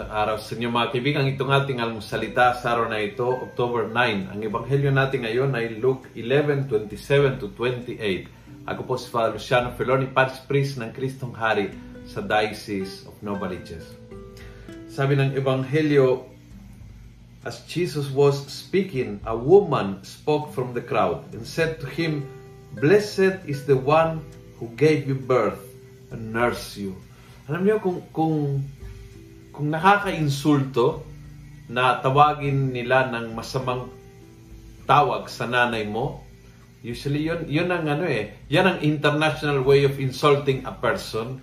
araw sa inyo mga kaibigan. Itong ating almusalita sa araw na ito, October 9. Ang ebanghelyo natin ngayon ay Luke 11:27 to 28. Ako po si Father Luciano Feloni, Parish Priest ng Kristong Hari sa Diocese of Novaliches. Sabi ng ebanghelyo, As Jesus was speaking, a woman spoke from the crowd and said to him, Blessed is the one who gave you birth and nursed you. Alam niyo kung kung kung nakaka-insulto na tawagin nila ng masamang tawag sa nanay mo, usually yun, yun ang ano eh, yan ang international way of insulting a person.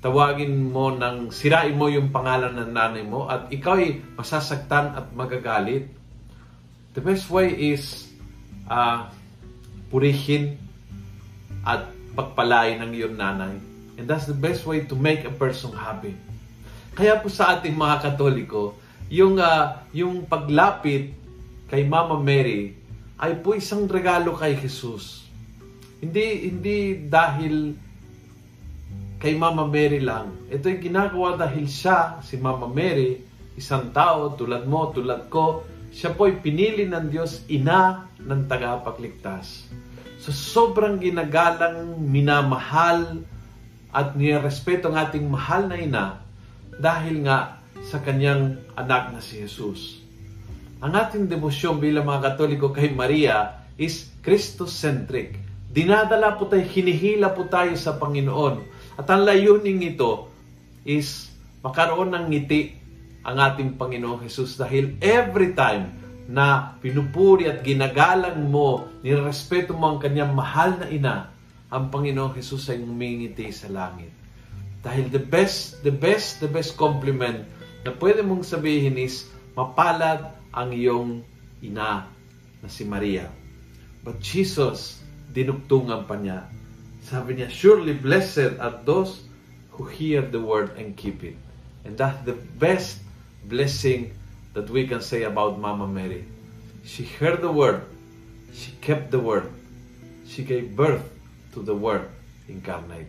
Tawagin mo ng, sirain mo yung pangalan ng nanay mo at ikaw ay masasaktan at magagalit. The best way is uh, purihin at pagpalain ng iyong nanay. And that's the best way to make a person happy. Kaya po sa ating mga Katoliko, yung uh, yung paglapit kay Mama Mary ay po isang regalo kay Jesus. Hindi hindi dahil kay Mama Mary lang. Ito yung ginagawa dahil siya, si Mama Mary, isang tao tulad mo, tulad ko, siya po ay pinili ng Diyos, ina ng tagapagligtas. So sobrang ginagalang, minamahal, at nirespeto ang ating mahal na ina dahil nga sa kanyang anak na si Jesus. Ang ating debosyon bilang mga Katoliko kay Maria is Christocentric. Dinadala po tayo, hinihila po tayo sa Panginoon. At ang layunin ito is makaroon ng ngiti ang ating Panginoong Jesus dahil every time na pinupuri at ginagalang mo, nirespeto mo ang kanyang mahal na ina, ang Panginoong Jesus ay ngumingiti sa langit. Dahil the best, the best, the best compliment na pwede mong sabihin is, mapalad ang iyong ina na si Maria. But Jesus, dinugtungan pa niya. Sabi niya, surely blessed are those who hear the word and keep it. And that's the best blessing that we can say about Mama Mary. She heard the word, she kept the word, she gave birth to the word incarnate.